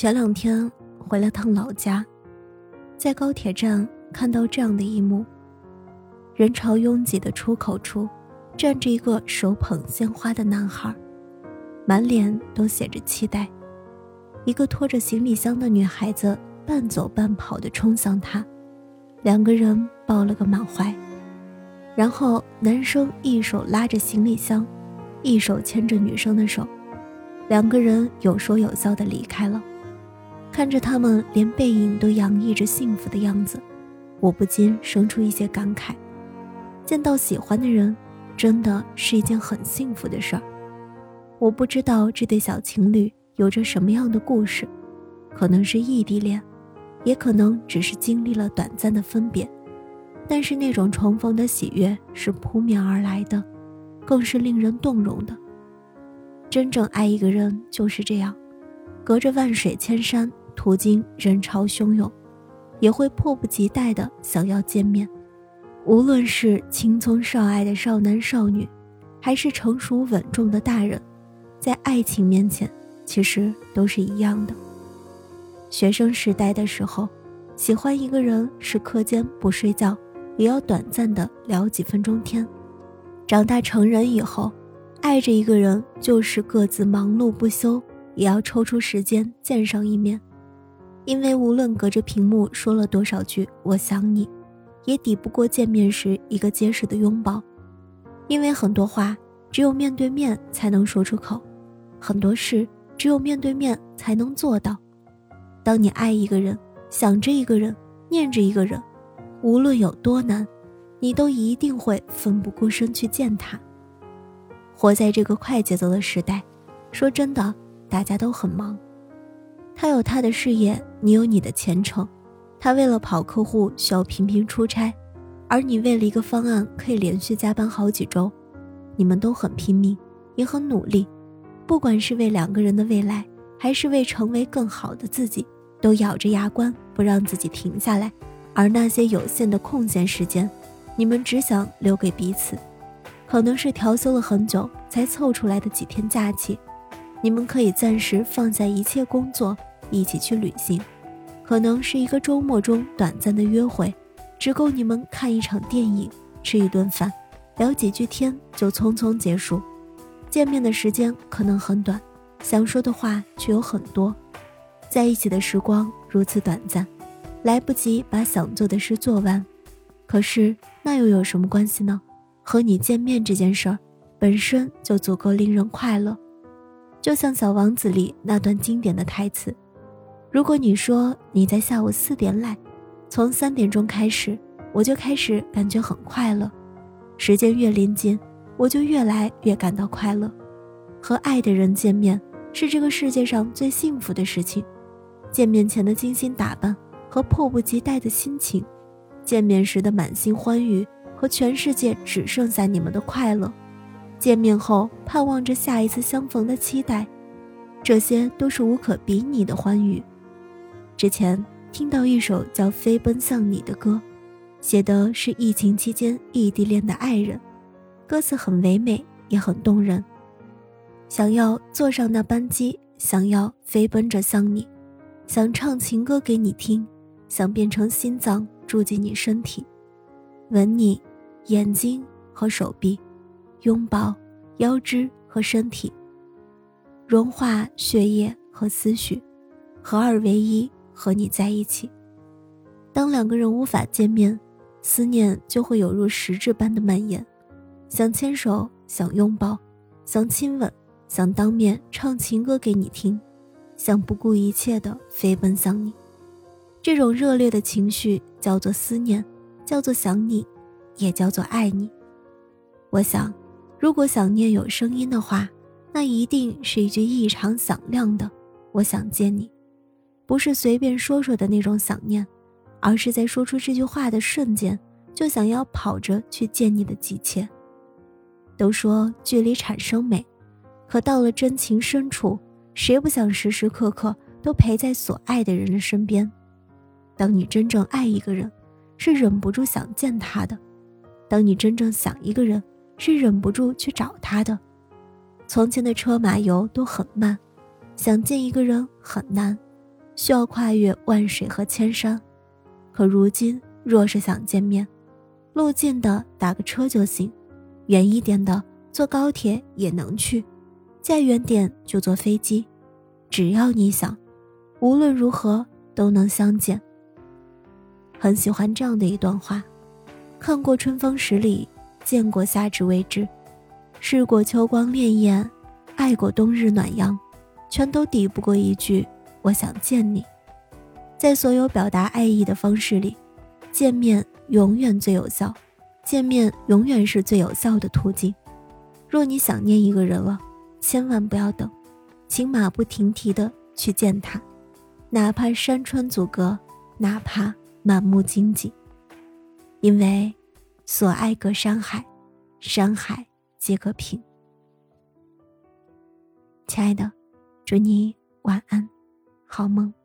前两天回了趟老家，在高铁站看到这样的一幕：人潮拥挤的出口处，站着一个手捧鲜花的男孩，满脸都写着期待。一个拖着行李箱的女孩子半走半跑地冲向他，两个人抱了个满怀。然后男生一手拉着行李箱，一手牵着女生的手，两个人有说有笑地离开了。看着他们连背影都洋溢着幸福的样子，我不禁生出一些感慨。见到喜欢的人，真的是一件很幸福的事儿。我不知道这对小情侣有着什么样的故事，可能是异地恋，也可能只是经历了短暂的分别。但是那种重逢的喜悦是扑面而来的，更是令人动容的。真正爱一个人就是这样，隔着万水千山。途经人潮汹涌，也会迫不及待的想要见面。无论是青葱少爱的少男少女，还是成熟稳重的大人，在爱情面前，其实都是一样的。学生时代的时候，喜欢一个人是课间不睡觉，也要短暂的聊几分钟天；长大成人以后，爱着一个人就是各自忙碌不休，也要抽出时间见上一面。因为无论隔着屏幕说了多少句“我想你”，也抵不过见面时一个结实的拥抱。因为很多话只有面对面才能说出口，很多事只有面对面才能做到。当你爱一个人，想着一个人，念着一个人，无论有多难，你都一定会奋不顾身去见他。活在这个快节奏的时代，说真的，大家都很忙。他有他的事业，你有你的前程。他为了跑客户需要频频出差，而你为了一个方案可以连续加班好几周。你们都很拼命，也很努力，不管是为两个人的未来，还是为成为更好的自己，都咬着牙关不让自己停下来。而那些有限的空闲时间，你们只想留给彼此。可能是调休了很久才凑出来的几天假期，你们可以暂时放下一切工作。一起去旅行，可能是一个周末中短暂的约会，只够你们看一场电影、吃一顿饭、聊几句天就匆匆结束。见面的时间可能很短，想说的话却有很多。在一起的时光如此短暂，来不及把想做的事做完。可是那又有什么关系呢？和你见面这件事儿，本身就足够令人快乐。就像《小王子》里那段经典的台词。如果你说你在下午四点来，从三点钟开始，我就开始感觉很快乐。时间越临近，我就越来越感到快乐。和爱的人见面是这个世界上最幸福的事情。见面前的精心打扮和迫不及待的心情，见面时的满心欢愉和全世界只剩下你们的快乐，见面后盼望着下一次相逢的期待，这些都是无可比拟的欢愉。之前听到一首叫《飞奔向你》的歌，写的是疫情期间异地恋的爱人，歌词很唯美，也很动人。想要坐上那班机，想要飞奔着向你，想唱情歌给你听，想变成心脏住进你身体，吻你眼睛和手臂，拥抱腰肢和身体，融化血液和思绪，合二为一。和你在一起，当两个人无法见面，思念就会有如实质般的蔓延，想牵手，想拥抱，想亲吻，想当面唱情歌给你听，想不顾一切的飞奔向你。这种热烈的情绪叫做思念，叫做想你，也叫做爱你。我想，如果想念有声音的话，那一定是一句异常响亮的“我想见你”。不是随便说说的那种想念，而是在说出这句话的瞬间，就想要跑着去见你的急切。都说距离产生美，可到了真情深处，谁不想时时刻刻都陪在所爱的人的身边？当你真正爱一个人，是忍不住想见他的；当你真正想一个人，是忍不住去找他的。从前的车马游都很慢，想见一个人很难。需要跨越万水和千山，可如今若是想见面，路近的打个车就行，远一点的坐高铁也能去，再远点就坐飞机，只要你想，无论如何都能相见。很喜欢这样的一段话：看过春风十里，见过夏至未至，试过秋光潋滟，爱过冬日暖阳，全都抵不过一句“我想见你”。在所有表达爱意的方式里，见面永远最有效，见面永远是最有效的途径。若你想念一个人了，千万不要等，请马不停蹄的去见他，哪怕山川阻隔，哪怕满目荆棘。因为，所爱隔山海，山海皆可平。亲爱的，祝你晚安，好梦。